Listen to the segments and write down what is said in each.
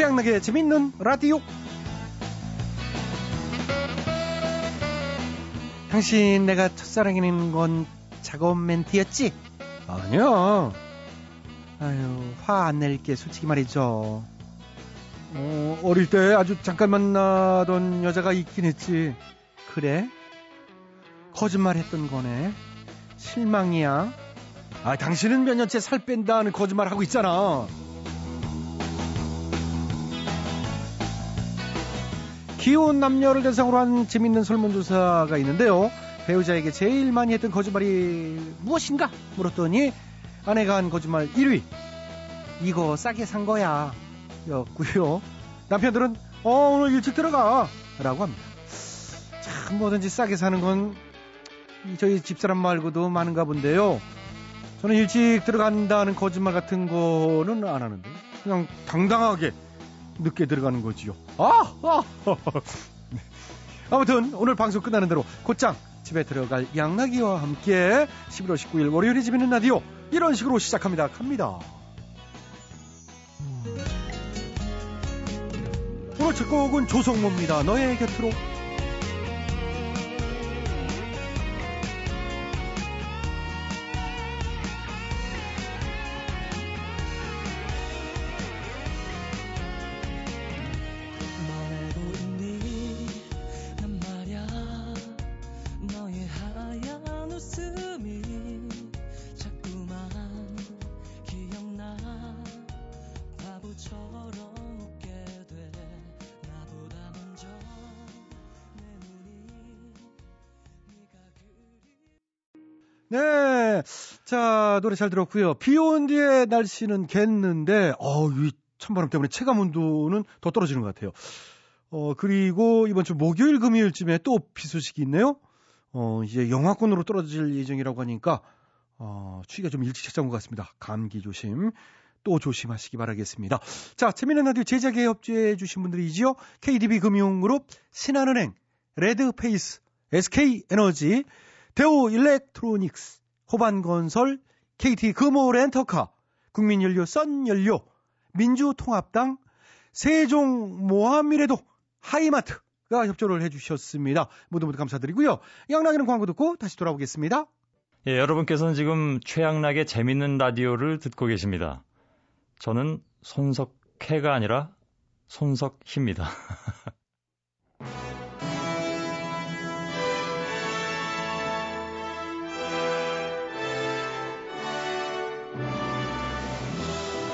최양락의 재밌는 라디오. 당신 내가 첫사랑이는 건 작업 멘트였지? 아니야. 아유, 화 안 낼게, 솔직히 말이죠. 어, 어릴 때 아주 잠깐 만나던 여자가 있긴 했지. 그래? 거짓말 했던 거네. 실망이야. 아, 당신은 몇 년째 살 뺀다는 거짓말 하고 있잖아. 귀여운 남녀를 대상으로 한 재밌는 설문조사가 있는데요. 배우자에게 제일 많이 했던 거짓말이 무엇인가 물었더니 아내가 한 거짓말 1위. 이거 싸게 산 거야. 였고요. 남편들은 어 오늘 일찍 들어가 라고 합니다. 참 뭐든지 싸게 사는 건 저희 집사람 말고도 많은가 본데요. 저는 일찍 들어간다는 거짓말 같은 거는 안 하는데 그냥 당당하게 늦게 들어가는 거지요. 아! 아! 아무튼 오늘 방송 끝나는 대로 곧장 집에 들어갈 양나기와 함께 11월 19일 월요일에 집있는 라디오 이런 식으로 시작합니다. 갑니다. 오늘 첫 곡은 조성모입니다. 너의 곁으로 노래 잘 들었고요. 비 온 뒤에 날씨는 갰는데, 어, 이 찬바람 때문에 체감 온도는 더 떨어지는 것 같아요. 어, 그리고 이번 주 목요일, 금요일쯤에 또 비 소식이 있네요. 어, 이제 영하권으로 떨어질 예정이라고 하니까, 어, 추위가 좀 일찍 찾아온 것 같습니다. 감기 조심. 또 조심하시기 바라겠습니다. 자, 재미있는 라디오 제작에 협조해 주신 분들이지요. KDB 금융그룹, 신한은행, 레드페이스, SK에너지, 대우 일렉트로닉스, 호반건설, KT 금호 렌터카, 국민연료 썬연료, 민주통합당, 세종 모함미래도 하이마트가 협조를 해주셨습니다. 모두 모두 감사드리고요. 양락이는 광고 듣고 다시 돌아오겠습니다. 예, 여러분께서는 지금 최양락의 재밌는 라디오를 듣고 계십니다. 저는 손석해가 아니라 손석희입니다.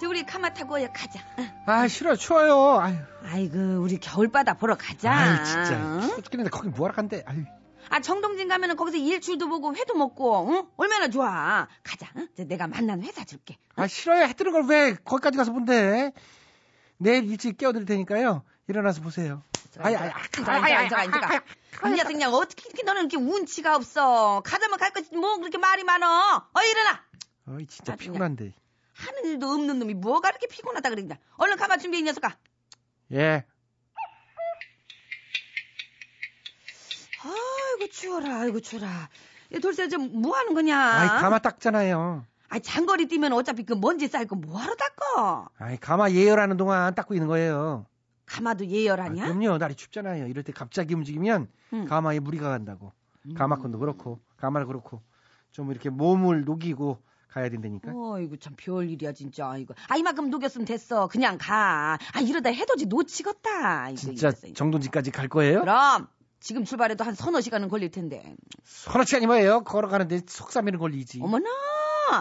저 우리 카마 타고 가자. 아, 싫어, 추워요. 아유. 아이고, 우리 겨울바다 보러 가자. 아이, 진짜. 응? 죽겠는데 거기 뭐하러 간대. 아유. 아, 정동진 가면은 거기서 일출도 보고 회도 먹고, 응? 얼마나 좋아. 가자. 응? 저 내가 만난 회사 줄게. 아, 싫어요. 해 뜨는 걸 왜 거기까지 가서 본대. 내일 일찍 깨워드릴 테니까요. 일어나서 보세요. 아이, 아이, 앉아, 앉아, 앉아, 앉아. 이 녀석 그냥 어떻게 이렇게 너는 이렇게 운치가 없어. 가자면 갈 거지 뭐 그렇게 말이 많어. 어, 일어나. 어이, 진짜 아. 피곤한데. 하는 일도 없는 놈이 뭐가 이렇게 피곤하다 그러냐. 얼른 가마 준비해, 이 녀석아. 예. 아이고, 추워라, 아이고, 추워라. 야, 돌쇠, 저뭐 하는 거냐? 아이, 가마 닦잖아요. 아이, 장거리 뛰면 어차피 그 먼지 쌓이고 뭐하러 닦어? 아이, 가마 예열하는 동안 닦고 있는 거예요. 가마도 아, 예열하냐? 그럼요. 날이 춥잖아요. 이럴 때 갑자기 움직이면 응. 가마에 무리가 간다고. 음. 가마콘도 그렇고, 가마를 그렇고. 좀 이렇게 몸을 녹이고 가야 된다니까. 어이구 참 별 일이야 진짜 이거 아 이만큼 녹였으면 됐어 그냥 가 아 이러다 해돋이 놓치겠다 이거, 진짜 이거. 정동진까지 갈 거예요? 그럼 지금 출발해도 한 서너 시간은 걸릴 텐데 서너 시간이 뭐예요? 걸어가는데 속삼일은 걸리지. 어머나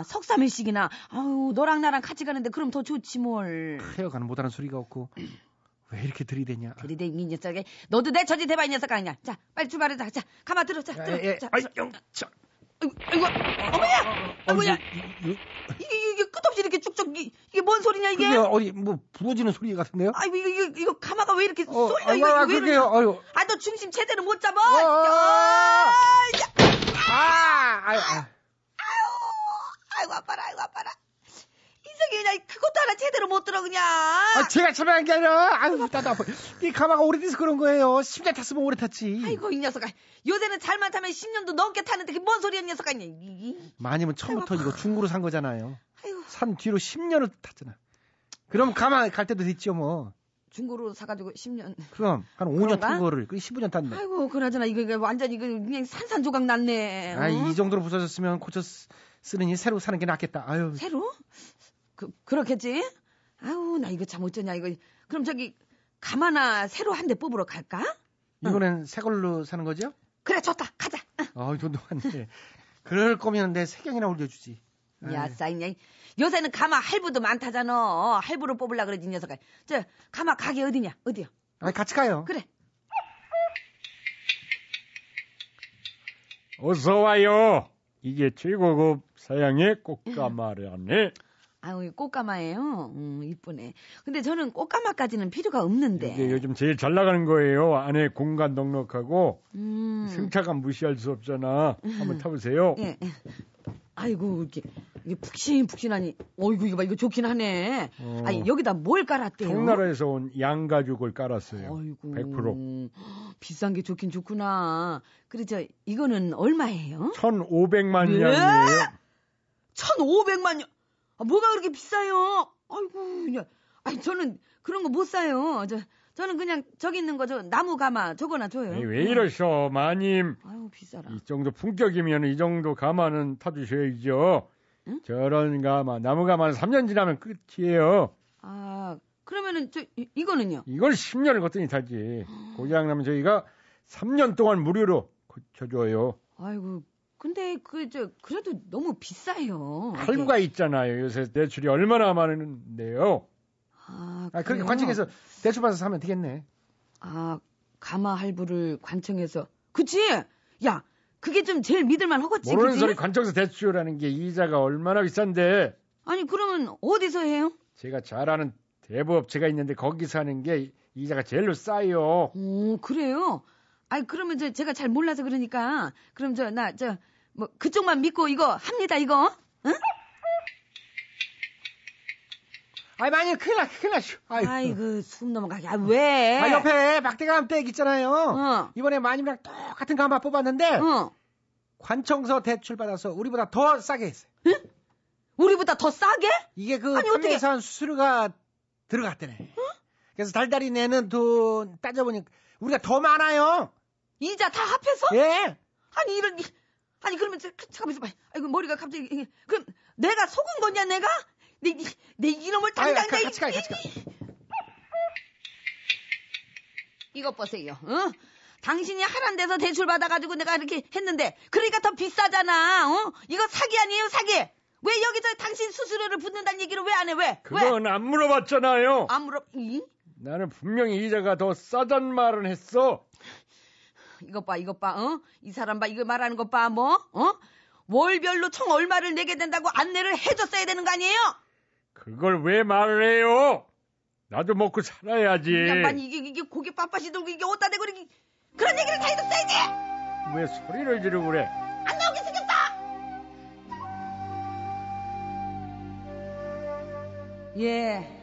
석삼일씩이나 아유 너랑 나랑 같이 가는데 그럼 더 좋지 뭘 하여간 못하는 소리가 없고 왜 이렇게 들이대냐? 들이대기 녀석에 너도 내 처지 대봐 이 녀석 아니야 자 빨리 출발하자 자 가만 들어 자 들어. 자, 자, 영, 자. 아이고, 어머야 아이고야 이거, 이거, 이게 이게 끝없이 이렇게 쭉쭉 이- 이게 뭔 소리냐 이게 어디 뭐 부러지는 소리 같은데요? 아이고 이거 이거 이거 가마가 왜 이렇게 어, 쏠려 아이고, 이거 아, 왜 그게요. 아유. 아 너 중심 제대로 못 잡아 어, 어, 어. 야, 야. 아, 아유, 아유. 아이고 아파라 아이고 아파라. 인석이 그냥 그것도 하나 제대로 못 들어 그냥. 아, 제가 참여한 게 아니라, 아유, 나도 아파. 이 가마가 오래돼서 그런 거예요. 10년 탔으면 오래 탔지. 아이고 이 녀석아. 요새는 잘만 타면 10년도 넘게 타는데 그게 뭔 소리야 이 녀석아. 이- 마님은 처음부터 이거 중고로 산 거잖아요. 아이고 산 뒤로 10년을 탔잖아. 그럼 가마 갈 때도 됐죠, 뭐. 중고로 사가지고 10년. 그럼, 한 5년 그런가? 탄 거를, 그 15년 탔네. 아이고 그나저나 이거, 이거 완전 이거 그냥 산산조각 났네. 아, 어? 이 정도로 부서졌으면 고쳐 쓰- 쓰느니 새로 사는 게 낫겠다. 아유. 새로? 그 그렇겠지. 아우 나 이거 참 어쩌냐 이거. 그럼 저기 가마나 새로 한 대 뽑으러 갈까? 이번엔 새 걸로 사는 거죠? 그래 좋다 가자. 아, 돈도 많네. 그럴 거면 내 세경이나 올려주지. 야, 아이, 싸이냐. 요새는 가마 할부도 많다잖아. 할부로 뽑으려 그러지, 이 녀석아. 저, 가마 가게 어디냐? 어디요? 아이, 같이 가요. 그래. 어서 와요. 이게 최고급 사양의 꽃가마라네. 아유, 이 꽃가마예요. 음, 이쁘네. 근데 저는 꽃가마까지는 필요가 없는데. 이게 요즘 제일 잘 나가는 거예요. 안에 공간 넉넉하고 음. 승차감 무시할 수 없잖아. 한번 타보세요. 예. 예. 아이고, 이렇게, 이게 푹신푹신하니. 어이구, 이거 봐, 이거 좋긴 하네. 어. 아니, 여기다 뭘 깔았대요? 청나라에서 온 양가죽을 깔았어요. 아이고. 100%. 비싼 게 좋긴 좋구나. 그래, 저, 이거는 얼마예요? 1,500만 예? 양이에요. 1,500만 년. 아, 뭐가 그렇게 비싸요? 아이고, 그냥. 아니, 저는 그런 거 못 사요. 저, 저는 그냥 저기 있는 거, 저, 나무 가마, 저거나 줘요. 에이, 왜 이러셔, 마님. 아유, 비싸라. 이 정도 품격이면 이 정도 가마는 타주셔야죠. 응? 저런 가마, 나무 가마는 3년 지나면 끝이에요. 아, 그러면은, 저, 이, 이거는요? 이걸 10년을 걷더니 타지. 고장 나면 저희가 3년 동안 무료로 고쳐줘요. 아이고, 근데 그, 저, 그래도 너무 비싸요. 할부가 있잖아요. 요새 대출이 얼마나 많은데요. 아, 아, 그렇게? 관청해서 대출 받아서 사면 되겠네. 아, 가마 할부를 관청해서. 그치? 야, 그게 좀 제일 믿을만 하겠지. 모르는 그치? 소리 관청서 대출하는 게 이자가 얼마나 비싼데 아니, 그러면 어디서 해요? 제가 잘 아는 대부업체가 있는데 거기서 하는 게 이자가 제일로 싸요. 오, 그래요? 아니, 그러면 저, 제가 잘 몰라서 그러니까. 그럼 저, 나, 저, 뭐, 그쪽만 믿고 이거 합니다, 이거. 응? 아이, 많이 큰일 나, 큰일 나. 슈. 아이고. 아이고, 숨 넘어가게. 아, 왜? 아, 옆에 막대감 댁 있잖아요. 어. 이번에 마님이랑 똑같은 가마 뽑았는데, 어. 관청서 대출 받아서 우리보다 더 싸게 했어요. 우리보다 더 싸게? 이게 그 아니, 어떻게- 한 수수료가 들어갔대네. 그래서 달달이 내는 돈 따져보니까 우리가 더 많아요. 이자 다 합해서? 예. 아니, 이런, 이- 아니, 그러면, 저, 그, 잠깐만 있어봐. 아이고, 머리가 갑자기, 그럼, 내가 속은 거냐, 내가? 내, 이- 내 이놈을 당장, 가- 내, 같이 가요, 같이 가. 이것 보세요, 어? 당신이 하란 데서 대출 받아가지고 내가 이렇게 했는데, 그러니까 더 비싸잖아, 어? 이거 사기 아니에요, 사기? 왜 여기서 당신 수수료를 붙는다는 얘기를 왜 안 해, 왜? 왜? 그건 안 물어봤잖아요. 안 물어, 이? 나는 분명히 이자가 더 싸단 말은 했어. 이것 봐, 이것 봐, 어? 이 사람 봐, 이거 말하는 것 봐, 뭐? 어? 월별로 총 얼마를 내게 된다고 안내를 해줬어야 되는 거 아니에요? 그걸 왜 말을 해요? 나도 먹고 살아야지. 이 양반이 이게, 이게 고개 빳빳이 들고 이게 어디다 대고 이렇게 그런 얘기를 다 해줬어야지! 왜 소리를 지르고 그래? 안 나오게 생겼다! 예.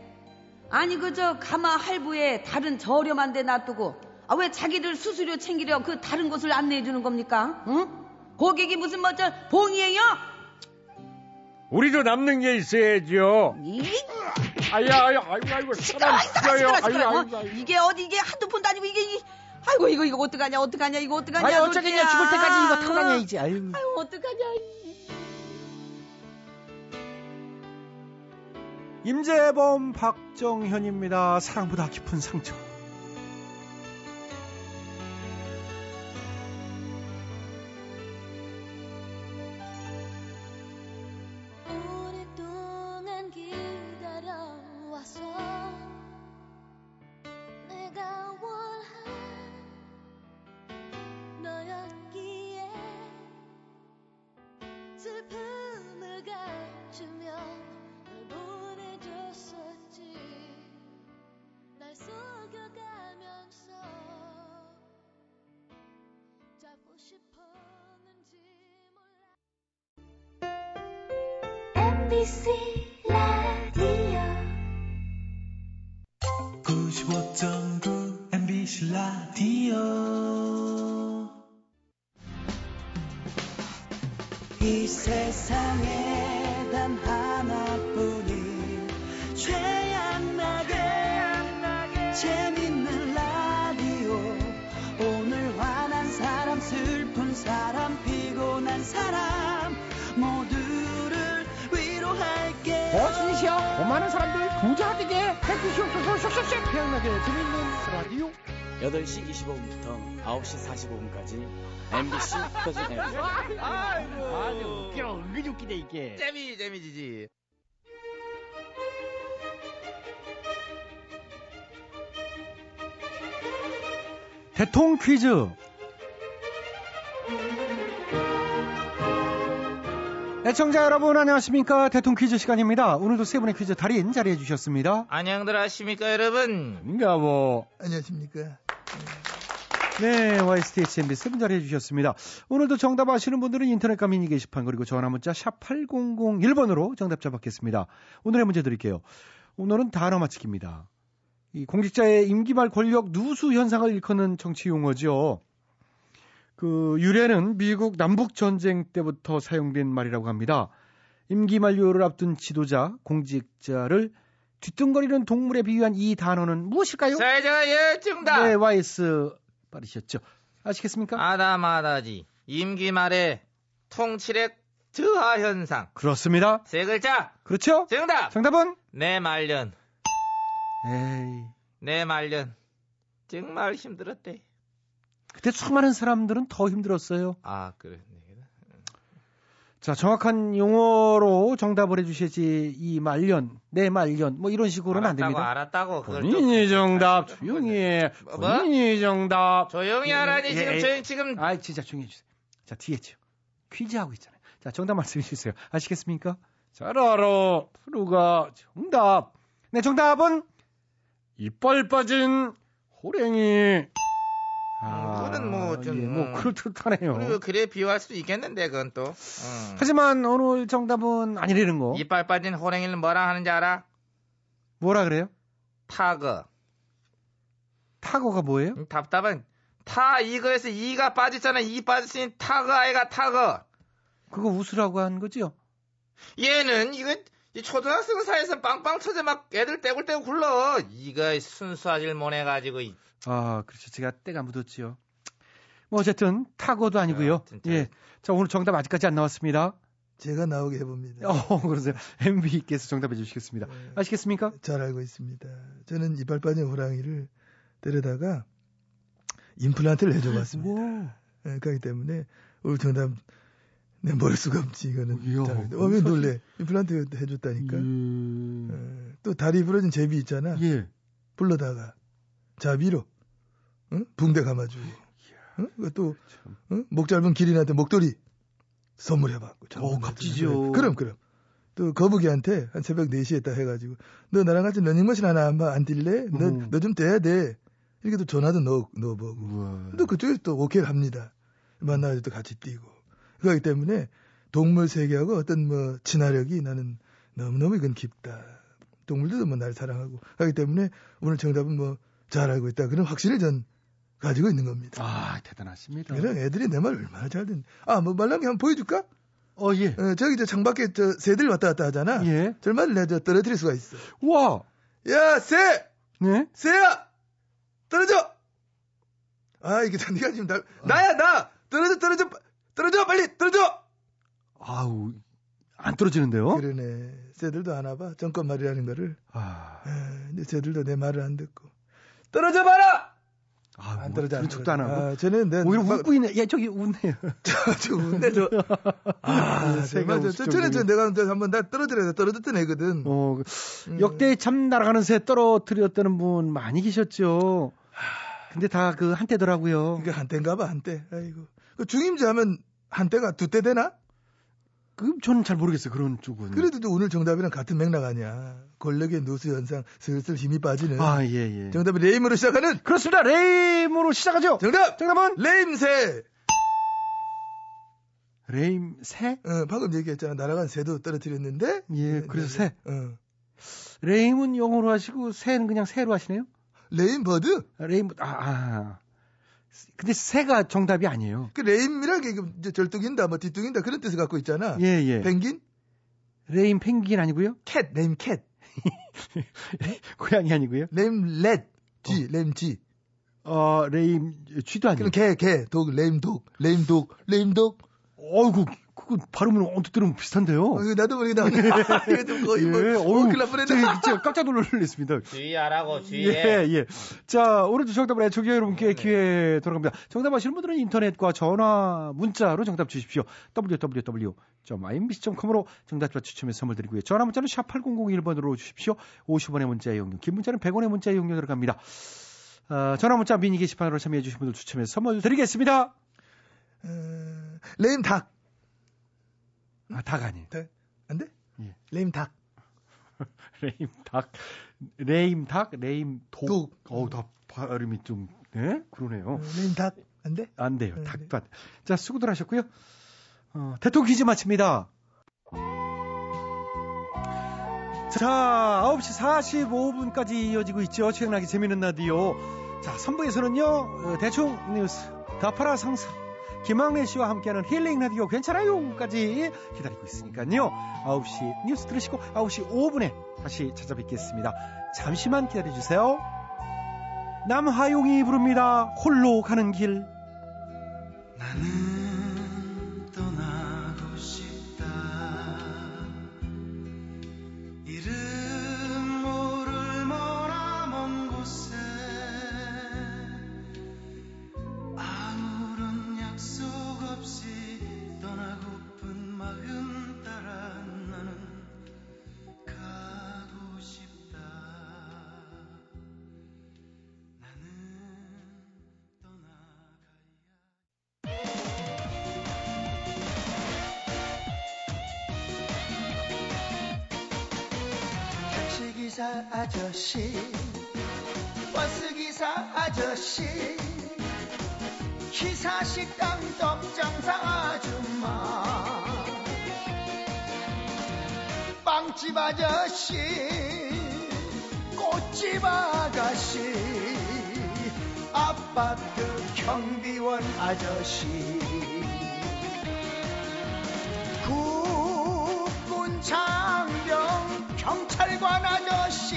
아니, 그저 가마 할부에 다른 저렴한 데 놔두고, 아, 왜 자기들 수수료 챙기려 그 다른 곳을 안내해 주는 겁니까? 응? 고객이 무슨 뭐, 저, 봉이에요? 우리도 남는 게 있어야죠. 이, 아야, 아야, 아이고, 아이고, 사람 시끄러워, 죽어요. 시끄러워, 시끄러워. 아이고. 이게 어디, 이게 한두 푼도 아니고, 이게, 이, 아이고, 이거, 이거 어떡하냐, 어떡하냐, 이거 어떡하냐. 아니, 어쩌겠냐. 죽을 때까지 이거 타고 다녀야지. 아유. 아유, 어떡하냐. 임재범, 박정현입니다. 사랑보다 깊은 상처. 8시 25분부터 9시 45분까지 MBC 터진 FM 아주 웃겨. 은근히 웃기네 이게. 재미 재미지지. 대통 퀴즈. 애청자 여러분 안녕하십니까 대통 퀴즈 시간입니다. 오늘도 세 분의 퀴즈 달인 자리해 주셨습니다. 안녕들 하십니까 여러분 인가 뭐 안녕하십니까. 네, YSTHMB 세분 자리해 주셨습니다. 오늘도 정답 아시는 분들은 인터넷과 미니 게시판 그리고 전화 문자 샵 8001번으로 정답자 받겠습니다. 오늘의 문제 드릴게요. 오늘은 단어 맞히기입니다. 이 공직자의 임기 말 권력 누수 현상을 일컫는 정치 용어죠. 그 유래는 미국 남북 전쟁 때부터 사용된 말이라고 합니다. 임기 만료를 앞둔 지도자, 공직자를 뒤뚱거리는 동물에 비유한 이 단어는 무엇일까요? 자 이제 예 정답 네, YS 빠르셨죠. 아시겠습니까? 아다마다지 임기 말에 통치력 저하 현상 그렇습니다. 세 글자 그렇죠? 정답 정답은? 내 말년 에이, 내 말년 정말 힘들었대 그때 수많은 사람들은 더 힘들었어요. 아 그래 자, 정확한 용어로 정답을 해주셔야지 이 말년, 내 말년, 뭐 이런 식으로는 안 알았다고 됩니다. 알았다고 그걸 좀 본인이 정답, 좀- 조용히 해. 뭐? 본인이 정답. 조용히 하라니 예, 지금 예. 저희 지금 아이, 진짜 조용히 해주세요. 자, 뒤에죠. 퀴즈 하고 있잖아요. 자, 정답 말씀해 주세요. 아시겠습니까? 잘 알아. 프로가 정답. 네, 정답은 이빨 빠진 호랭이. 그거는 뭐 좀, 예, 뭐 음. 그럴듯하네요. 그래 비유할 수도 있겠는데 그건 또 응. 하지만 오늘 정답은 아니라는 거. 이빨 빠진 호랭이는 뭐라 하는지 알아? 뭐라 그래요? 타거 타거가 뭐예요? 음, 답답한 타 이거에서 이가 빠졌잖아 이 빠졌으니 타거 아이가 타거 그거 웃으라고 한 거죠? 얘는 이거 이 초등학생 사이에서 빵빵 터져 막 애들 떼굴떼굴 굴러 이거 순수하질 못해가지고 이- 아, 그렇죠. 제가 때가 묻었지요. 뭐 어쨌든 타거도 아니고요. 아. 예. 자, 오늘 정답 아직까지 안 나왔습니다. 제가 나오게 해봅니다. 어, 그러세요. MB께서 정답해 주시겠습니다. 네. 아시겠습니까? 잘 알고 있습니다. 저는 이빨 빠진 호랑이를 데려다가 임플란트를 해줘봤습니다. 오. 예, 그렇기 때문에 오늘 정답 내 머릿 수가 없지 이거는. 알겠다. 어, 왜 놀래? 임플란트 해줬다니까. 음. 예, 또 다리 부러진 제비 있잖아. 예. 불러다가 자비로 응? 붕대 감아주고 응? 그것도 응? 목 짧은 기린한테 목도리 선물해봤고 어, 값지죠. 그럼 그럼 또 거북이한테 한 새벽 4시에 딱 해가지고 너 나랑 같이 러닝머신 하나 안, 안 뛸래? 음. 너좀 떼야 돼 이렇게 또 전화도 넣어, 넣어보고 우와. 또 그쪽에서 또 오케이를 합니다 만나가지고 또 같이 뛰고 그렇기 때문에 동물 세계하고 어떤 뭐 친화력이 나는 너무너무 이건 깊다 동물들도 뭐 날 사랑하고 하기 때문에 오늘 정답은 뭐 잘 알고 있다 그런 확신을 전 가지고 있는 겁니다. 아, 대단하십니다. 그래 애들이 내 말 얼마나 잘 듣는. 아 뭐 말랑이 한번 보여줄까? 어, 예. 어, 저기 저 창밖에 저 새들 왔다 갔다 하잖아. 예. 절마를 내저 떨어뜨릴 수가 있어. 우와. 야 새, 네? 새야 떨어져. 아 이게 다 네가 지금 나 나야 나 떨어져 떨어져 떨어져 빨리 떨어져. 아우, 안 떨어지는데요? 그러네. 새들도 아나 봐. 정권 말이라는 거를. 아, 아, 근데 새들도 내 말을 안 듣고 떨어져 봐라. 아, 안뭐 떨어져. 그런 척도 안 하고. 아, 저는 내 오히려 막- 웃고 있네. 예, 저기 웃네요. 저 웃네 저. 아, 새가 정말 저, 저, 저는 저. 내가 저 한번 나 떨어뜨려 떨어졌던 애거든. 어, 음. 역대 참 날아가는 새 떨어뜨렸다는 분 많이 계셨죠. 근데 다 그 한때더라고요. 이게 한때인가 봐 한때. 아이고. 그 중임제 하면 한때가 두 때 되나? 그 저는 잘 모르겠어요. 그런 쪽은. 그래도 또 오늘 정답이랑 같은 맥락 아니야. 권력의 누수 현상 슬슬 힘이 빠지는. 아, 예, 예. 정답이 레임으로 시작하는 그렇습니다. 레임으로 시작하죠. 정답. 정답은 레임새. 레임 새? 어, 방금 얘기했잖아. 날아간 새도 떨어뜨렸는데. 예, 네, 그래서 네, 새. 네. 어. lame은 영어로 하시고 새는 그냥 새로 하시네요? lame bird? lame 아, 아. 근데 새가 정답이 아니에요. 그 lame이라는 게 이제 절뚝인다, 뭐 뒤뚱인다 그런 뜻을 갖고 있잖아. 예, 예. 펭귄? lame 펭귄 아니고요? cat, lame cat. 고양이 아니고요? lame rat. 쥐, lame 쥐. 어, lame 쥐도 아니고. 그럼 개, 개, dog, lame dog, lame dog, lame dog. 어이구, 그거 발음은 언뜻 들으면 비슷한데요. 어, 이거 나도 모르게 나오네. 이거 좀 거의 뭐, 예, 어, 어우, 큰일 날 뻔했네. 제가 진짜 깜짝 놀랐습니다. 주의하라고 주의해. 예, 예. 자, 오늘도 정답을 애청자 여러분께 기회 돌아갑니다. 정답 아시는 분들은 인터넷과 전화, 문자로 정답 주십시오. www.imbc.com으로 정답자 추첨해서 선물 드리고요. 전화 문자는 샵 8001번으로 주십시오. 50원의 문자 이용료, 긴 문자는 100원의 문자 이용료 들어갑니다. 어, 전화 문자 미니 게시판으로 참여해 주신 분들 추첨해서 선물 드리겠습니다. 어, 레임 닭. 아, 닭 아니에요. 닭. 안 돼? 예. 레임 닭. lame 닭, lame 닭, lame dog. dog. 어우, 다 발음이 좀, 네? 그러네요. 어, lame 닭. 안 돼? 안 돼요. 네, 닭도 안 돼. 자, 수고들 하셨고요. 어, 대통령 퀴즈 마칩니다. 자, 9시 45분까지 이어지고 있죠. 최양락의 재미있는 라디오. 자, 3부에서는요, 어, 대충 뉴스, 다파라 상사, 김학래 씨와 함께하는 힐링 라디오 괜찮아요?까지 기다리고 있으니까요. 9시 뉴스 들으시고 9시 5분에 다시 찾아뵙겠습니다. 잠시만 기다려주세요. 남하용이 부릅니다. 홀로 가는 길. 나는 아저씨 기사식당 떡장사 아줌마 빵집 아저씨 꽃집 아가씨 아파트 경비원 아저씨 국군 장병 경찰관 아저씨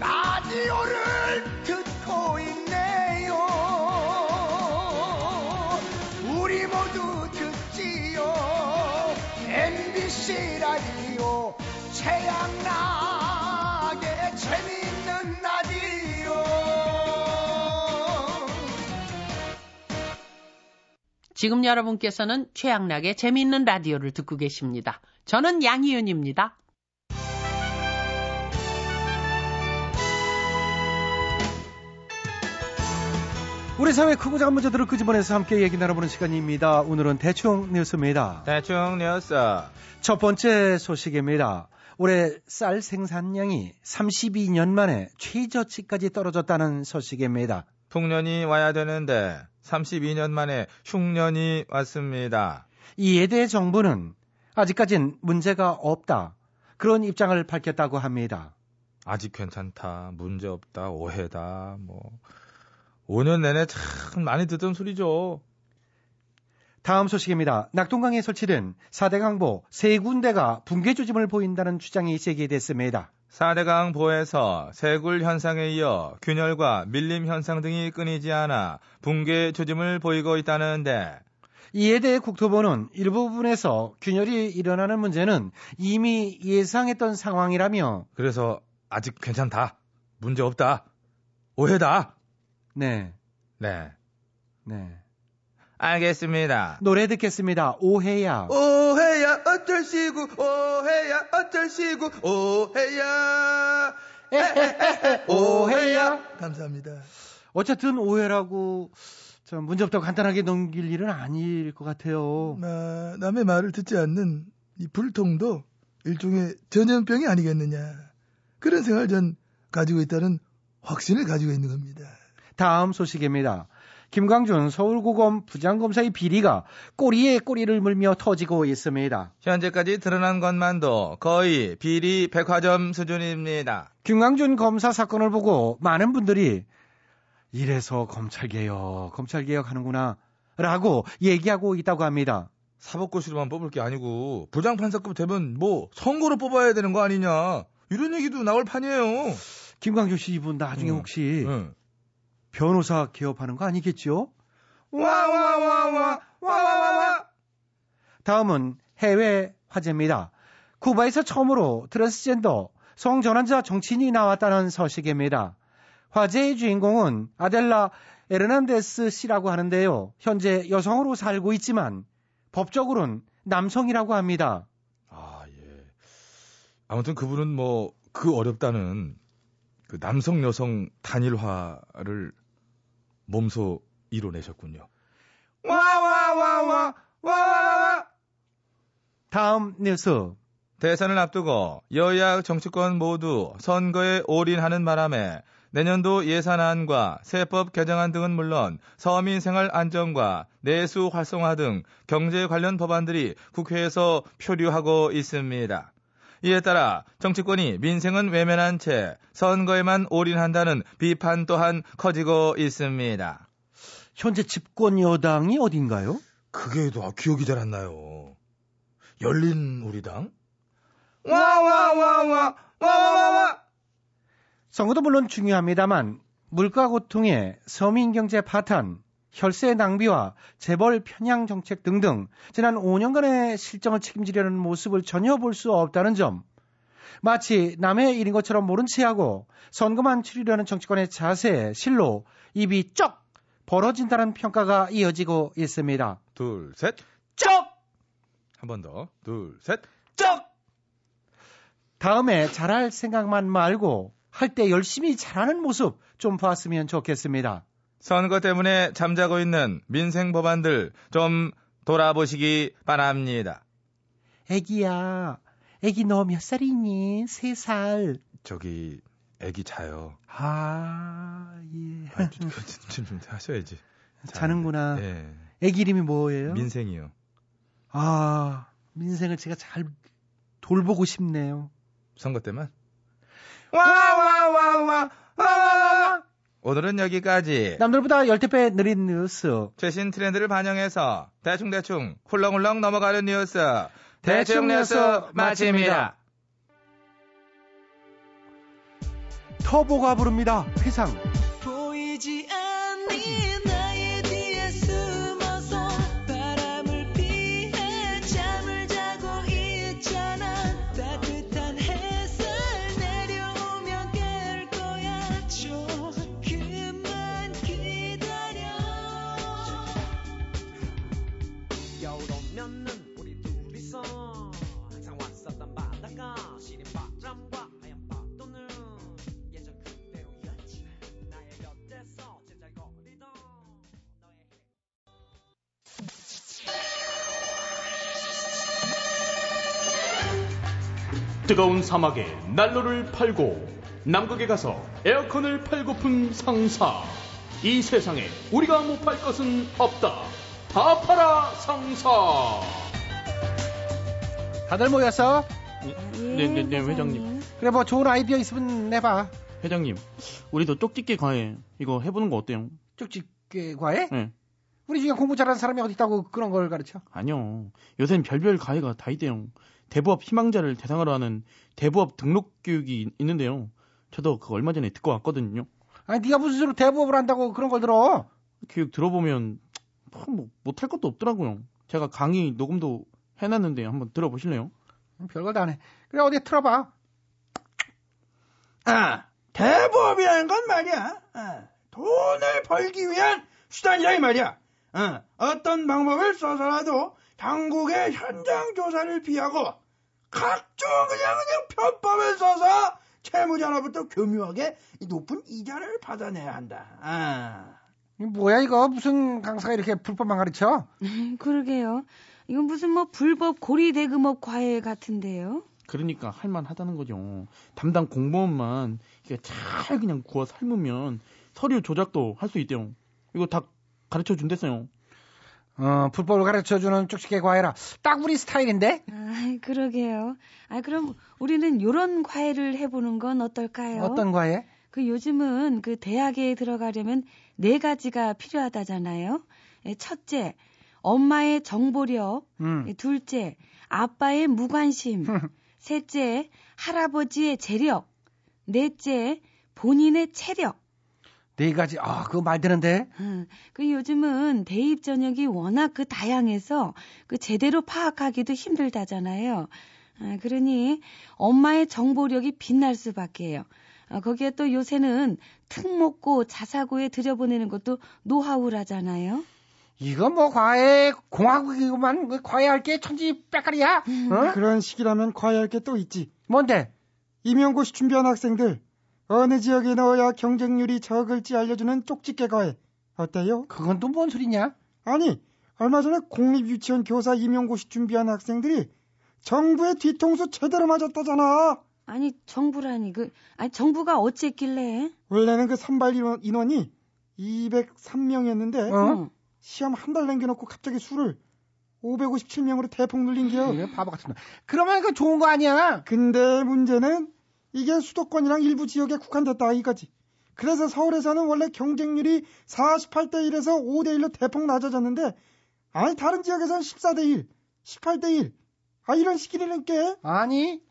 라디오를 최양락의 재밌는 라디오 지금 여러분께서는 최양락의 재미있는 라디오를 듣고 계십니다. 저는 양희은입니다. 우리 사회 크고 작은 문제들을 끄집어내서 함께 얘기 나눠보는 시간입니다. 오늘은 대충 뉴스입니다. 대충 뉴스. 첫 번째 소식입니다. 올해 쌀 생산량이 32년 만에 최저치까지 떨어졌다는 소식입니다. 풍년이 와야 되는데 32년 만에 흉년이 왔습니다. 이에 대해 정부는 아직까진 문제가 없다. 그런 입장을 밝혔다고 합니다. 아직 괜찮다, 문제 없다, 오해다, 뭐 5년 내내 참 많이 듣던 소리죠. 다음 소식입니다. 낙동강에 설치된 4대 강보 세 군데가 붕괴 조짐을 보인다는 주장이 제기됐습니다. 4대강 보에서 세굴 현상에 이어 균열과 밀림 현상 등이 끊이지 않아 붕괴 조짐을 보이고 있다는데 이에 대해 국토부는 일부분에서 균열이 일어나는 문제는 이미 예상했던 상황이라며 그래서 아직 괜찮다, 문제 없다, 오해다. 네, 네, 네. 알겠습니다. 노래 듣겠습니다. 오해야. 오해야 어쩔 시구 오해야 어쩔 시구 오해야 오해야. 감사합니다. 어쨌든 오해라고 좀 문제 없다고 간단하게 넘길 일은 아닐 것 같아요. 아, 남의 말을 듣지 않는 이 불통도 일종의 전염병이 아니겠느냐. 그런 생각을 전 가지고 있다는 확신을 가지고 있는 겁니다. 다음 소식입니다. 김광준 서울고검 부장검사의 비리가 꼬리에 꼬리를 물며 터지고 있습니다. 현재까지 드러난 것만도 거의 비리 백화점 수준입니다. 김광준 검사 사건을 보고 많은 분들이 이래서 검찰개혁, 검찰개혁 하는구나 라고 얘기하고 있다고 합니다. 사법고시로만 뽑을 게 아니고 부장판사급 되면 뭐 선거로 뽑아야 되는 거 아니냐 이런 얘기도 나올 판이에요. 김광준 씨 이분 나중에 응. 혹시 응. 변호사 개업하는 거 아니겠죠? 와와와 와와와와 다음은 해외 화제입니다. 쿠바에서 처음으로 트랜스젠더 성전환자 정치인이 나왔다는 소식입니다. 화제의 주인공은 아델라 에르난데스 씨라고 하는데요. 현재 여성으로 살고 있지만 법적으로는 남성이라고 합니다. 아 예. 아무튼 그분은 뭐 그 어렵다는 그 남성 여성 단일화를 몸소 이뤄내셨군요. 와와와와 와와와 다음 뉴스. 대선을 앞두고 여야 정치권 모두 선거에 올인하는 바람에 내년도 예산안과 세법 개정안 등은 물론 서민 생활 안정과 내수 활성화 등 경제 관련 법안들이 국회에서 표류하고 있습니다. 이에 따라 정치권이 민생은 외면한 채 선거에만 올인한다는 비판 또한 커지고 있습니다. 현재 집권 여당이 어딘가요? 그게 더 기억이 잘 안 나요. 열린 우리당? 와와와와와와와 선거도 물론 중요합니다만 물가 고통에 서민 경제 파탄, 혈세 낭비와 재벌 편향 정책 등등 지난 5년간의 실정을 책임지려는 모습을 전혀 볼 수 없다는 점. 마치 남의 일인 것처럼 모른 체하고 선거만 치르려는 정치권의 자세에 실로 입이 쩍 벌어진다는 평가가 이어지고 있습니다. 둘, 셋. 쩍! 한 번 더. 둘, 셋. 쩍! 다음에 잘할 생각만 말고 할 때 열심히 잘하는 모습 좀 봤으면 좋겠습니다. 선거 때문에 잠자고 있는 민생 법안들 좀 돌아보시기 바랍니다. 애기야, 애기 너 몇 살이니? 세 살. 저기 애기 자요. 아, 예. 아, 좀, 좀, 좀 하셔야지. 자는구나. 예. 애기 이름이 뭐예요? 민생이요. 아, 민생을 제가 잘 돌보고 싶네요. 선거 때만. 와와와와와와 오늘은 여기까지. 남들보다 열대 배 느린 뉴스. 최신 트렌드를 반영해서 대충대충 훌렁훌렁 넘어가는 뉴스. 대충 대충 뉴스 뉴스 마칩니다. 터보가 부릅니다. 회상. 뜨거운 사막에 난로를 팔고 남극에 가서 에어컨을 팔고픈 상사. 이 세상에 우리가 못 팔 것은 없다. 다 팔아 상사. 다들 모였어? 네네 네 회장님. 그래 뭐 좋은 아이디어 있으면 내봐. 회장님, 우리도 쪽집게 과외 이거 해보는 거 어때요? 쪽집게 과외? 네. 우리 중에 공부 잘하는 사람이 어디 있다고 그런 걸 가르쳐? 아니요. 요새는 별별 과외가 다 있대요. 대부업 희망자를 대상으로 하는 대부업 등록 교육이 있- 있는데요. 저도 그거 얼마 전에 듣고 왔거든요. 아니 네가 무슨 수로 대부업을 한다고 그런 걸 들어? 교육 들어보면 뭐, 뭐 못할 것도 없더라고요. 제가 강의 녹음도 해놨는데 한번 들어보실래요? 별걸 다 하네. 그래 어디 틀어봐. 아, 대부업이라는 건 말이야. 아, 돈을 벌기 위한 수단이라 이 말이야. 어, 어떤 방법을 써서라도 당국의 현장 조사를 피하고 각종 그냥 그냥 편법을 써서 채무자로부터 교묘하게 이 높은 이자를 받아내야 한다. 아. 뭐야 이거 무슨 강사가 이렇게 불법만 가르쳐? 그러게요. 이건 무슨 뭐 불법 고리 대금업 과외 같은데요. 그러니까 할만하다는 거죠. 담당 공무원만 이게 잘 그냥 구워 삶으면 서류 조작도 할 수 있대요. 이거 다 가르쳐 준댔어요. 어, 불법을 가르쳐주는 쪽집게 과외라. 딱 우리 스타일인데? 아, 그러게요. 아, 그럼 우리는 요런 과외를 해보는 건 어떨까요? 어떤 과외? 그 요즘은 그 대학에 들어가려면 네 가지가 필요하다잖아요. 예, 첫째, 엄마의 정보력. 음. 예, 둘째, 아빠의 무관심. 셋째, 할아버지의 재력. 넷째, 본인의 체력. 네 가지. 아, 그거 말 되는데? 음, 그 요즘은 대입 전형이 워낙 그 다양해서 그 제대로 파악하기도 힘들다잖아요. 아, 그러니 엄마의 정보력이 빛날 수밖에요. 아, 거기에 또 요새는 특목고, 자사고에 들여보내는 것도 노하우라잖아요. 이거 뭐 과외 공화국이구만 그 과외할 게 천지 빽깔이야. 어? 그런 식이라면 과외할 게 또 있지. 뭔데? 임용고시 준비한 학생들 어느 지역에 넣어야 경쟁률이 적을지 알려주는 쪽집게 과외 어때요? 그건 또 뭔 소리냐? 아니 얼마 전에 공립유치원 교사 임용고시 준비한 학생들이 정부의 뒤통수 제대로 맞았다잖아. 아니 정부라니 그 아니 정부가 어쨌길래? 원래는 그 선발 인원, 인원 이 203명이었는데 어? 시험 한 달 남겨놓고 갑자기 수를 557명으로 대폭 늘린겨. 이거 바보 같은 놈. 그러면 그 좋은 거 아니야? 근데 문제는 이게 수도권이랑 일부 지역에 국한됐다 이거지. 그래서 서울에서는 원래 경쟁률이 48대 1에서 5대 1로 대폭 낮아졌는데 아니 다른 지역에서는 14대 1, 18대 1. 아 이런 시기라는 게 아니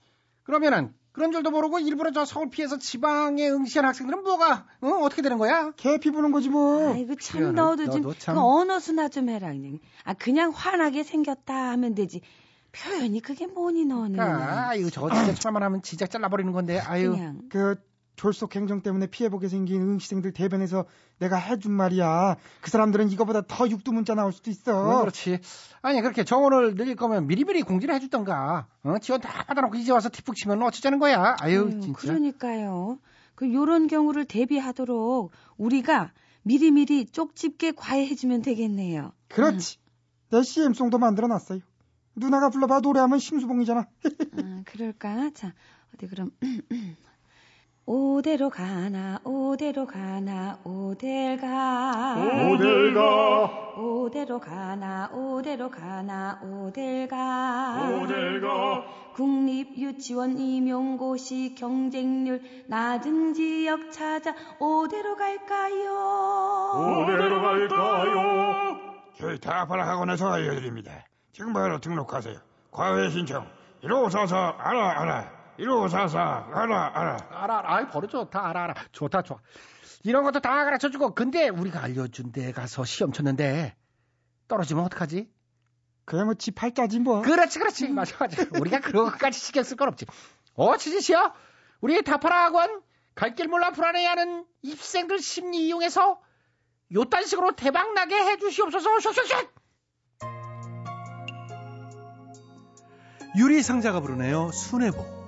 그러면은 그런 줄도 모르고 일부러 저 서울 피해서 지방에 응시한 학생들은 뭐가 어? 어떻게 되는 거야? 개피 부는 거지 뭐. 아이고 참 너도 좀 너도 참. 그 언어 수나 좀 해라 그냥. 아 그냥 화나게 생겼다 하면 되지. 표현이 그게 뭐니 너는. 아, 이거 저거 진짜 천만 하면 진짜 잘라버리는 건데. 아유. 그냥. 그 졸속 행정 때문에 피해보게 생긴 응시생들 대변에서 내가 해준 말이야. 그 사람들은 이거보다 더 육두문자 나올 수도 있어. 그렇지. 아니 그렇게 정원을 늘릴 거면 미리미리 공지를 해주던가. 어? 지원 다 받아놓고 이제 와서 티푹 치면 어쩌자는 거야. 아유 아유, 진짜. 그러니까요. 그 요런 경우를 대비하도록 우리가 미리미리 쪽집게 과외해주면 되겠네요. 그렇지. 내 CM송도 만들어놨어요. 누나가 불러봐 노래하면 심수봉이잖아. 아, 그럴까? 자, 어디 그럼 오대로 가나 오대로 가나 오댈 가 오댈 가. 오대로 가나 오대로 가나 오댈 가 오댈 가. 국립유치원 임용고시 경쟁률 낮은 지역 찾아 오대로 갈까요? 오대로 갈까요? 저희 다파라 학원에서 알려드립니다. 지금 바로 등록하세요. 과외 신청 1544 알아 알아 1544 알아 알아 알아, 알아. 아이, 버려줘. 다 알아, 알아. 좋다, 좋아. 이런 것도 다 가르쳐 주고. 근데 우리가 알려준 데 가서 시험 쳤는데 떨어지면 어떡하지? 그야 뭐지 팔자지 뭐. 그렇지, 그렇지. 맞아, 맞아. 우리가 그런 것까지 신경 쓸 건 없지. 어, 지지씨요? 우리 다파라 학원 갈 길 몰라 불안해하는 입생들 심리 이용해서 요딴 식으로 대박 나게 해주시옵소서. 슉슉슉! 유리상자가 부르네요. 순애보.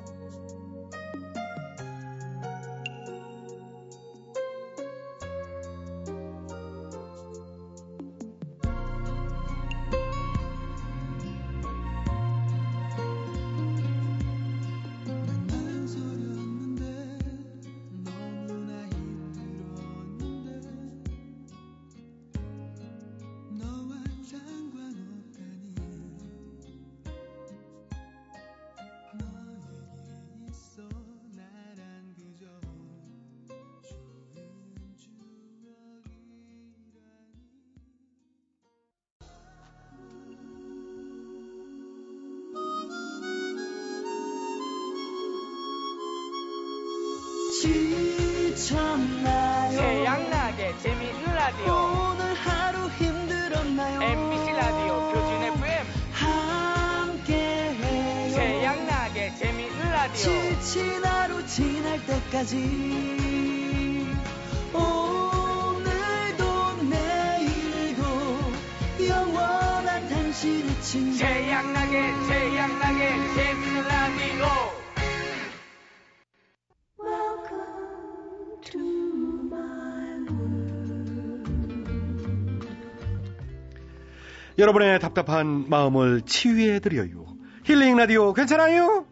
여러분의 답답한 마음을 치유해 드려요. 힐링 라디오 괜찮아요?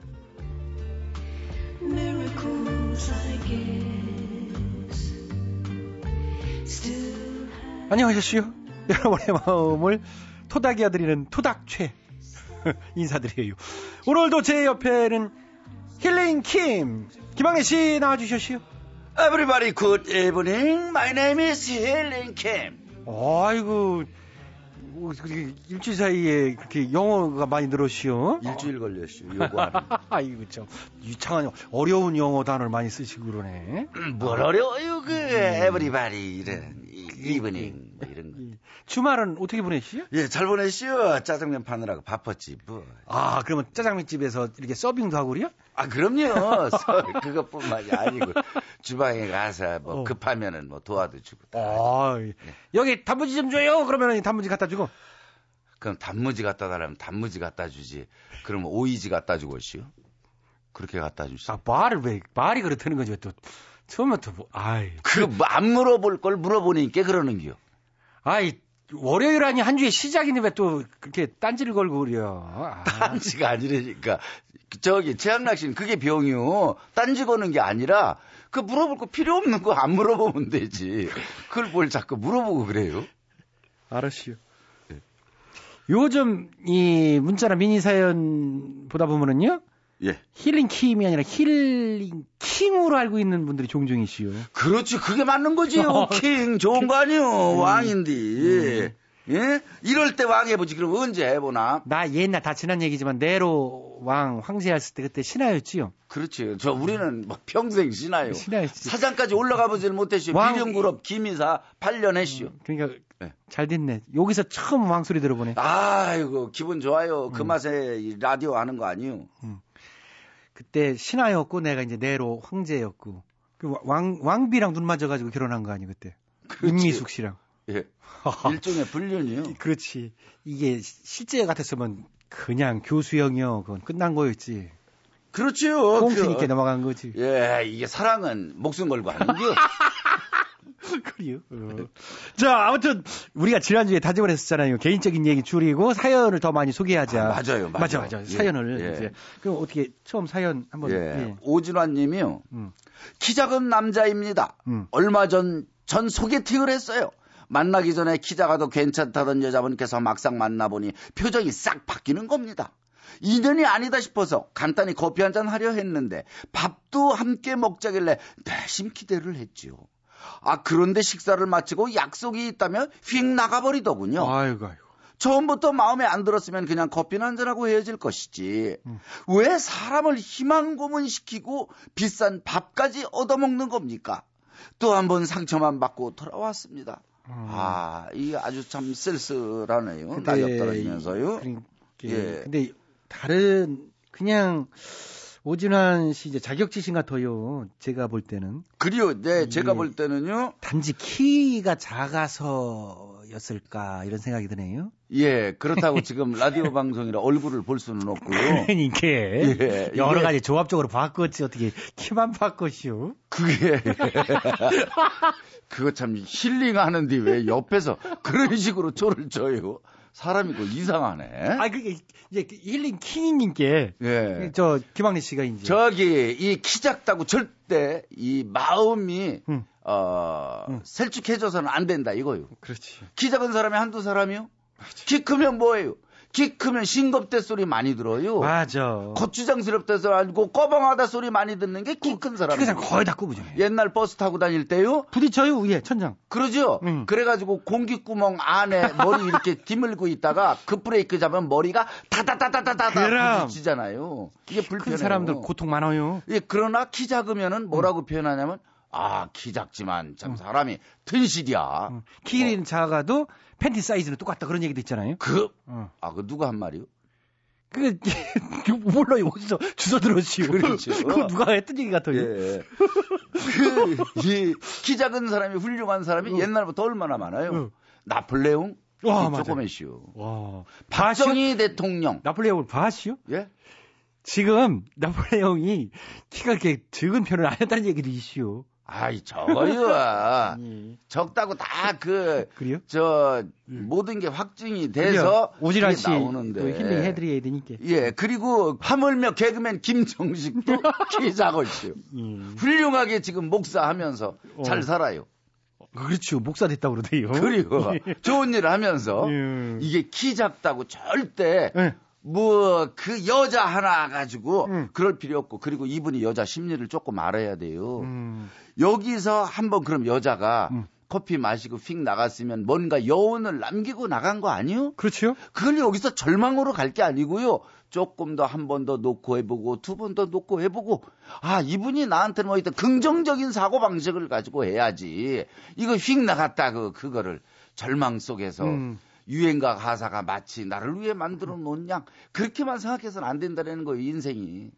안녕하셨어요? 여러분의 마음을 토닥여드리는 토닥최 인사드려요. 오늘도 제 옆에는 힐링 킴 김학래 씨 나와주셨시오. Everybody good evening. My name is Helen Kim. 아이고 일주일 사이에 그렇게 영어가 많이 늘었시오. 일주일 걸렸슈. 요거하는. 아이고 참 유창한 어려운 영어 단어를 많이 쓰시고 그러네. 뭘 어려워요 그 everybody 이런 이- evening 뭐 이런 거. 주말은 어떻게 보내시요? 예, 잘 보내시오. 짜장면 파느라고 바빴지 뭐. 아 그러면 짜장면 집에서 이렇게 서빙도 하고 그래요? 아 그럼요. 서- 그것뿐만이 아니고 주방에 가서 뭐 어. 급하면은 뭐 도와도 주고. 다. 아 여기 단무지 좀 줘요. 그러면 단무지 갖다 주고. 그럼 단무지 갖다 달라면 단무지 갖다 주지. 그럼 오이지 갖다 주고 시오. 그렇게 갖다 주시. 아 말을 왜 말이 그렇다는 거죠 또 처음부터 뭐, 아이 그 안 물어볼 걸 물어보니까 그러는겨. 아이 월요일 아니 한 주의 시작인데 왜 또 그렇게 딴지를 걸고 그래요? 아. 딴지가 아니라니까. 저기 최양락 씨는 그게 병이요. 딴지 거는 게 아니라 그 물어볼 거 필요 없는 거 안 물어보면 되지. 그걸 뭘 자꾸 물어보고 그래요? 알았시요. 요즘 이 문자나 미니 사연 보다 보면은요. 예. 힐링 킴이 아니라 힐링 킹으로 알고 있는 분들이 종종 이시요. 그렇지. 그게 맞는 거지요. 킹 좋은 거 아니요. 왕인데. 예? 이럴 때 왕 해보지. 그럼 언제 해보나? 나 옛날 다 지난 얘기지만 네로 왕 황제 했을 때 그때 신하였지요. 그렇지. 저 우리는 뭐 평생 신하요. 신하였지. 사장까지 올라가 보질 못했시오. 왕- 비령그룹 김이사 8년 했시오. 그러니까 네. 잘 됐네. 여기서 처음 왕 소리 들어보네. 아이고 기분 좋아요. 음. 그 맛에 이 라디오 하는 거 아니요. 그때 신하였고 내가 이제 네로 황제였고 그 왕 왕비랑 눈 맞아가지고 결혼한 거 아니 그때. 그렇지. 임미숙 씨랑. 예. 일종의 불륜이요. 그렇지. 이게 실제 같았으면 그냥 교수형이요. 그건 끝난 거였지. 그렇지요. 꽁트니까 그- 넘어간 거지. 예, 이게 사랑은 목숨 걸고 하는 겨. 그래요. 어. 자, 아무튼 우리가 지난주에 다짐을 했었잖아요. 개인적인 얘기 줄이고 사연을 더 많이 소개하자. 아, 맞아요, 맞아요. 맞아, 맞아. 예, 사연을 예. 이제 그럼 어떻게 처음 사연 한번 예. 예. 오진환 님이요. 음. 키 작은 남자입니다. 음. 얼마 전, 전 소개팅을 했어요. 만나기 전에 키 작아도 괜찮다던 여자분께서 막상 만나보니 표정이 싹 바뀌는 겁니다. 인연이 아니다 싶어서 간단히 커피 한 잔 하려 했는데 밥도 함께 먹자길래 내심 기대를 했지요. 아, 그런데 식사를 마치고 약속이 있다면 휙 나가버리더군요. 아이고, 아이고. 처음부터 마음에 안 들었으면 그냥 커피 한잔하고 헤어질 것이지. 왜 사람을 희망 고문시키고 비싼 밥까지 얻어먹는 겁니까? 또 한 번 상처만 받고 돌아왔습니다. 아, 이게 아주 참 쓸쓸하네요. 근데 낙엽 떨어지면서요. 그러니까, 예. 근데 다른 그냥 오진환 씨 이제 자격지심 같아요. 제가 볼 때는 그리요, 네, 제가 예. 볼 때는요. 단지 키가 작아서였을까 이런 생각이 드네요. 예, 그렇다고 지금 라디오 방송이라 얼굴을 볼 수는 없고요. 그러니까 예, 여러 가지 조합적으로 바꿨지 어떻게 키만 바꿨시오. 그게 그거 참 힐링하는데 왜 옆에서 그런 식으로 초를 쳐요? 사람이 그 이상하네. 아 그게 이제 그 힐링 킹님께 예. 저 김학래 씨가 이제 저기 이 키 작다고 절대 이 마음이 응. 어 셀쭉해져서는 안 된다 이거요. 그렇지. 키 작은 사람이 한두 사람이요? 키 크면 뭐예요? 키 크면 싱겁대 소리 많이 들어요. 맞아. 거추장스럽다 소리 아니고 꺼벙하다 소리 많이 듣는 게 키 큰 사람. 키가 거의 다 꾸부죠. 옛날 버스 타고 다닐 때요. 부딪혀요 위에 천장. 그러죠? 응. 그래가지고 공기구멍 안에 머리 이렇게 디밀고 있다가 급브레이크 잡으면 머리가 다다다다다다. 부딪히잖아요. 이게 불편해요. 큰 사람들 고통 많아요. 예, 그러나 키 작으면은 뭐라고 표현하냐면 아, 키 작지만 참 사람이 튼실이야. 키는 작아도 팬티 사이즈는 똑같다 그런 얘기도 있잖아요. 그, 어. 아, 그 누가 한 말이요? 그 몰라요 어디서 주워 들었지요. 그렇죠. 그거 누가 했던 얘기 같아요. 예. 그, 이, 키 작은 사람이 훌륭한 사람이 옛날부터 얼마나 많아요. 응. 나폴레옹? 와. 조그매시오. 와. 박정희 대통령. 나폴레옹을 봐시요? 예? 지금 나폴레옹이 키가 이렇게 적은 안 했다는 얘기도 있시오. 아이, 저거요. 예. 적다고 다 그, 그래요? 저, 모든 게 확증이 돼서 그게 씨 나오는데. 또 힐링 해드려야 되니까. 예, 그리고 하물며 개그맨 김정식도 키 작을지요. 예. 훌륭하게 지금 목사하면서 어. 잘 살아요. 그렇죠. 목사 됐다고 그러대요. 그리고 예. 좋은 일을 하면서 예. 이게 키 작다고 절대 예. 뭐 그 여자 하나 가지고 음. 그럴 필요 없고 그리고 이분이 여자 심리를 조금 알아야 돼요. 음. 여기서 한번 그럼 여자가 음. 커피 마시고 휙 나갔으면 뭔가 여운을 남기고 나간 거 아니요? 그렇죠. 그걸 여기서 절망으로 갈 게 아니고요. 조금 더 한 번 더 놓고 해보고 두 번 더 놓고 해보고 아 이분이 나한테는 뭐 일단 긍정적인 사고 방식을 가지고 해야지 이거 휙 나갔다 그 그거를 절망 속에서 음. 유행가 가사가 마치 나를 위해 만들어 놓은 양 그렇게만 생각해서는 안 된다는 거예요 인생이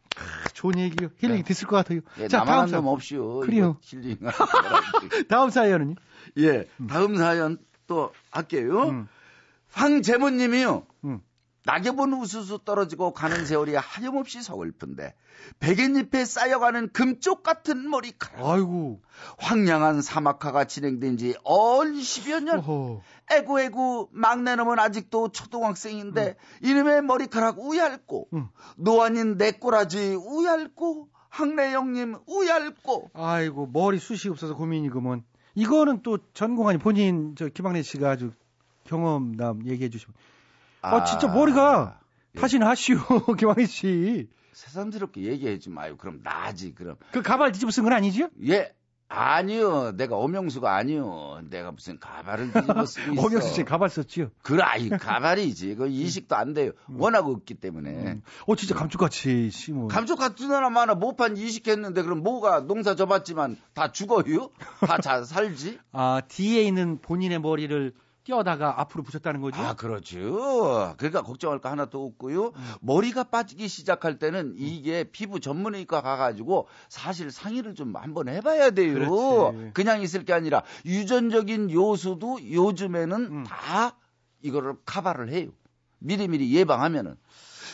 좋은 얘기요. 힐링이 됐을 것 같아요. 예, 자, 다음 한 사연. 놈 없이요 그래요. 힐링 다음 사연은요? 예 다음 사연 또 할게요 음. 황재모님이요 음. 낙엽은 우수수 떨어지고 가는 세월이 하염없이 서글픈데 백엔잎에 쌓여가는 금쪽 같은 머리카락 아이고. 황량한 사막화가 진행된 지 얼 10여 년 어허. 에구에구 막내놈은 아직도 초등학생인데 이놈의 머리카락 우얇고 음. 노안인 내 꼬라지 우얇고 학래형님 우얇고 아이고 머리 숱이 없어서 고민이구먼. 이거는 또 전공하니 본인 저 김학래 씨가 아주 경험담 얘기해 주시면. 아, 진짜 머리가 예. 다시는 하시오 김학래 씨. 새삼스럽게 얘기하지 마요 그럼 나지 그럼 그 가발 뒤집어 쓴 건 아니지요? 예 아니요 내가 엄영수가 아니요 내가 무슨 가발을 뒤집어 쓰고 있어 엄영수 씨 가발 썼지요? 그래 아이 가발이지 그 이식도 안 돼요 워낙 없기 때문에 어 진짜 감쪽같이 심어. 감쪽 같은 사람 하나 모판 이식했는데 그럼 뭐가 농사 져봤지만 다 죽어요? 다 잘 살지? 아 뒤에 있는 본인의 머리를 띄어다가 앞으로 붙였다는 거죠? 아 그렇죠. 그러니까 걱정할 거 하나도 없고요. 머리가 빠지기 시작할 때는 이게 피부 전문의과 가가지고 사실 상의를 좀 한번 해봐야 돼요. 그렇지. 그냥 있을 게 아니라 유전적인 요소도 요즘에는 음. 다 이거를 카바를 해요. 미리미리 예방하면은.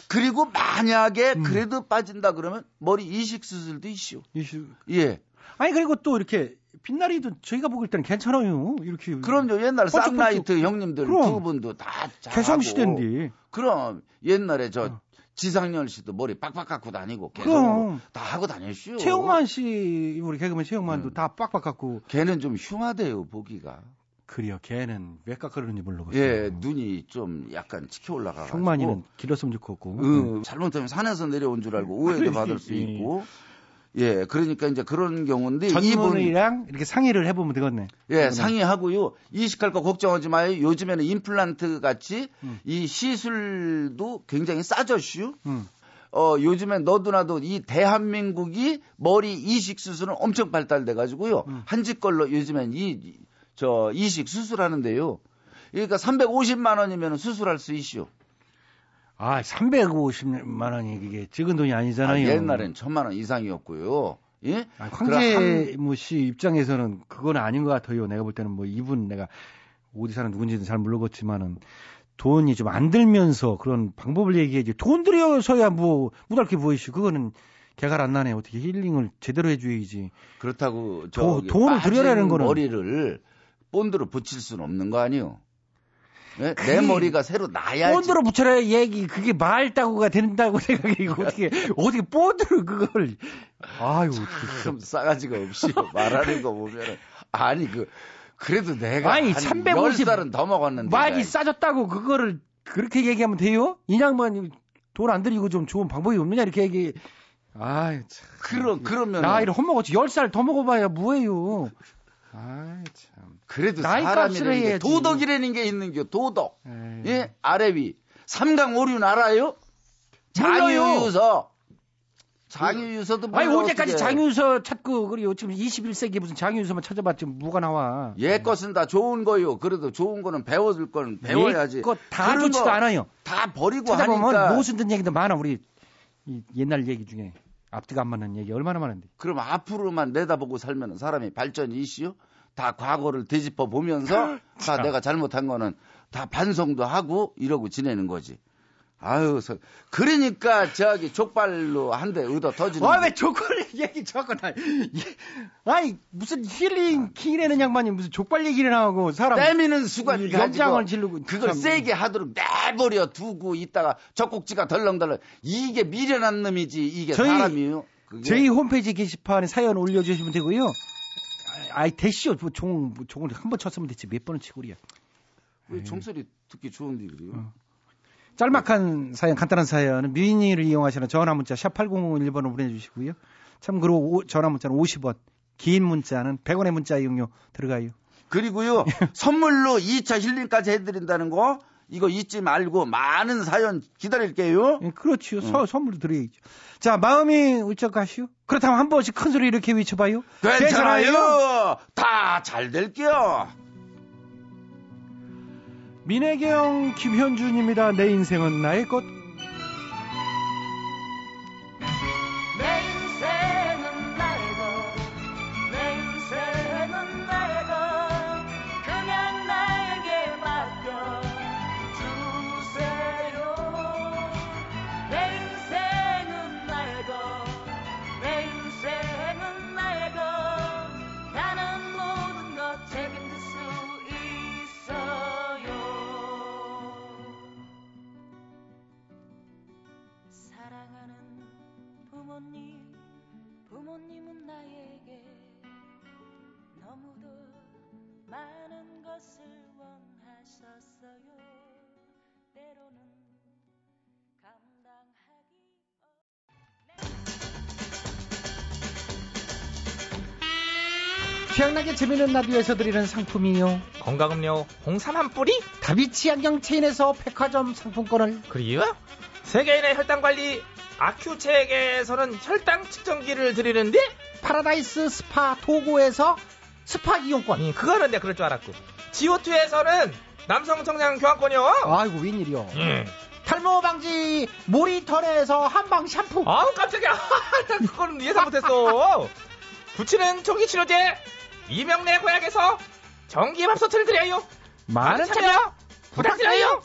그리고 만약에 음. 그래도 빠진다 그러면 머리 이식 수술도 있슈. 이슈. 예. 아니 그리고 또 이렇게 빛나리도 저희가 보길 때는 괜찮아요. 이렇게. 그럼요. 옛날. 쌈라이트 형님들 그럼. 두 분도 다 잘하고. 개성시대인데. 그럼 옛날에 저 어. 지상렬 씨도 머리 빡빡 갖고 다니고 그럼. 개성으로 다 하고 다녔슈. 최영만 씨 우리 개그맨 최영만도 음. 다 빡빡 갖고 걔는 좀 흉하대요 보기가. 그래요. 걔는 왜 깎으려는지 모르겠어요. 예, 눈이 좀 약간 치켜 올라가가지고. 흉만이는 길렀으면 좋겠고. 음, 잘못하면 산에서 내려온 줄 알고 오해도 받을 수 예. 있고. 예, 그러니까 이제 그런 경우인데 전문의랑 이렇게 상의를 해보면 되겠네. 예, 상의하고요. 이식할 거 걱정하지 마요. 요즘에는 임플란트 같이 음. 이 시술도 굉장히 싸졌슈. 음. 어, 요즘엔 너도 나도 이 대한민국이 머리 이식 수술은 엄청 발달돼 가지고요. 음. 한지 걸로 요즘엔 이, 이- 저 이식 수술하는데요. 그러니까 350만 원이면 수술할 수 있슈. 아, 350만 원이 이게 적은 돈이 아, 아니잖아요. 옛날엔 천만 원 이상이었고요. 예? 아, 그럼 한- 황재무 씨 입장에서는 그건 아닌 것 같아요. 내가 볼 때는 뭐 이분 내가 어디 사는 누군지는 잘 모르겠지만은 돈이 좀 안 들면서 그런 방법을 얘기해야지. 돈 들여서야 뭐 무달게 보이시. 그거는 개갈 안 나네. 어떻게 힐링을 제대로 해줘야지. 그렇다고 도- 저 돈을 들여라는 거는- 머리를 본드로 붙일 수는 없는 거 아니요. 예? 내 그게- 머리가 새로 나야지. 본드로 붙여라 얘기 그게 말 따구가 된다고 생각해. 이거 어떻게 어떻게 본드로 그걸 아유 참 싸가지가 없이 말하는 거 보면은 아니 그 그래도 내가 아니, 한350 10살은 더 먹었는데 많이 싸졌다고 그거를 그렇게 얘기하면 돼요? 이 양반이 돈안 들이고 좀 좋은 방법이 없느냐 이렇게 얘기. 아이 참. 그러 그러면 나이를 헛먹었지. 10살 더 먹어봐야 뭐예요. 아이 참. 그래도 나이 값을 사람이라는 게 해야지. 도덕이라는 게 있는 게 도덕. 에이. 예? 아래 위. 삼강 오륜 알아요? 장유유서. 장유유서도 아니 언제까지. 장유서 찾고 그래요. 지금 21세기에 무슨 장유서만 찾아봤지 뭐가 나와. 얘 것은 다 좋은 거요. 그래도 좋은 거는 배워줄 건 배워야지. 그다 좋지도 거 않아요. 다 버리고 찾아보면 하니까. 무슨 든 얘기도 많아. 우리 이 옛날 얘기 중에 앞뒤가 안 맞는 얘기 얼마나 많은데. 그럼 앞으로만 내다보고 살면 사람이 발전이 있시요? 다 과거를 되짚어 보면서 다 내가 잘못한 거는 다 반성도 하고 이러고 지내는 거지. 아유, 서- 그러니까 저기 족발로 한 대 얻어 터지는. 아, 게. 왜 족발 얘기 자꾸 나. 이- 아니, 무슨 힐링 킹이라는 양반이 무슨 족발 얘기를 하고 사람. 때미는 가지고 연장을 지르고. 그걸 참. 세게 하도록 내버려 두고 있다가 젖꼭지가 덜렁덜렁 이게 미련한 놈이지 이게 저희- 사람이요. 그게 저희 홈페이지 게시판에 사연 올려주시면 되고요. 아이 대시오 뭐 종, 뭐 종을 한 번 쳤으면 됐지 몇 번을 치고 그래요. 왜 종소리 듣기 좋은데 그래요? 짤막한 사연, 간단한 사연은 미니를 이용하시는 전화 문자 샵 8001번으로 보내주시고요. 참고로 오- 전화 문자는 50원, 긴 문자는 100원의 문자 이용료 들어가요. 그리고요 선물로 2차 힐링까지 해드린다는 거 이거 잊지 말고 많은 사연 기다릴게요. 예, 그렇지요. 서- 선물도 드려야죠. 자, 마음이 울적하시오? 그렇다면 한 번씩 큰 소리 이렇게 외쳐봐요. 괜찮아요. 다잘 될게요. 민혜경, 김현준입니다. 내 인생은 나의 것. 부모님은 나에게 너무도 많은 것을 원하셨어요. 때로는 감당하기 취향나게 재미있는 라디오에서 드리는 상품이요. 건강음료 홍삼 한 뿌리? 다비치 안경 체인에서 백화점 상품권을 그리고 세계인의 혈당 관리 아큐첵에서는 혈당 측정기를 드리는데 파라다이스 스파 도고에서 스파 이용권. 음, 그거는 내가 그럴 줄 알았고 지오투에서는 남성 정장 교환권이요. 아이고 웬일이요. 음. 탈모 방지 모리턴에서 한방 샴푸. 아우 깜짝이야. 그거는 예상 못했어. 붙이는 전기 치료제 이명래 고약에서 전기 밥솥을 드려요. 많은 참여 부탁드려요.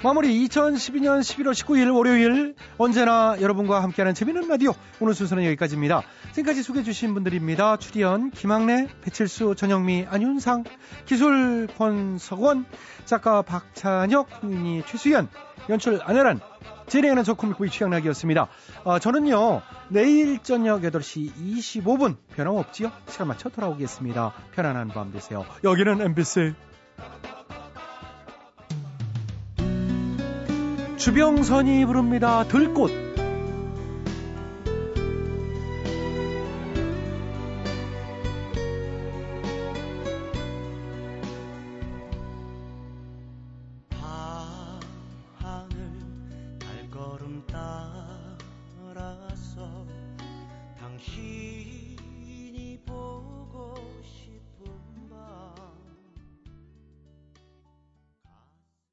마무리 2012년 11월 19일 월요일 언제나 여러분과 함께하는 재미있는 라디오 오늘 순서는 여기까지입니다. 지금까지 소개해 주신 분들입니다. 출연 김학래, 배칠수, 전영미, 안윤상, 기술 권석원, 작가 박찬혁, 홍인이 최수연, 연출 안혜란, 진행하는 저 코믹보이 취향락이었습니다. 어, 저는요 내일 저녁 8시 25분 변함없지요? 시간 맞춰 돌아오겠습니다. 편안한 밤 되세요. 여기는 MBC 주병선이 부릅니다. 들꽃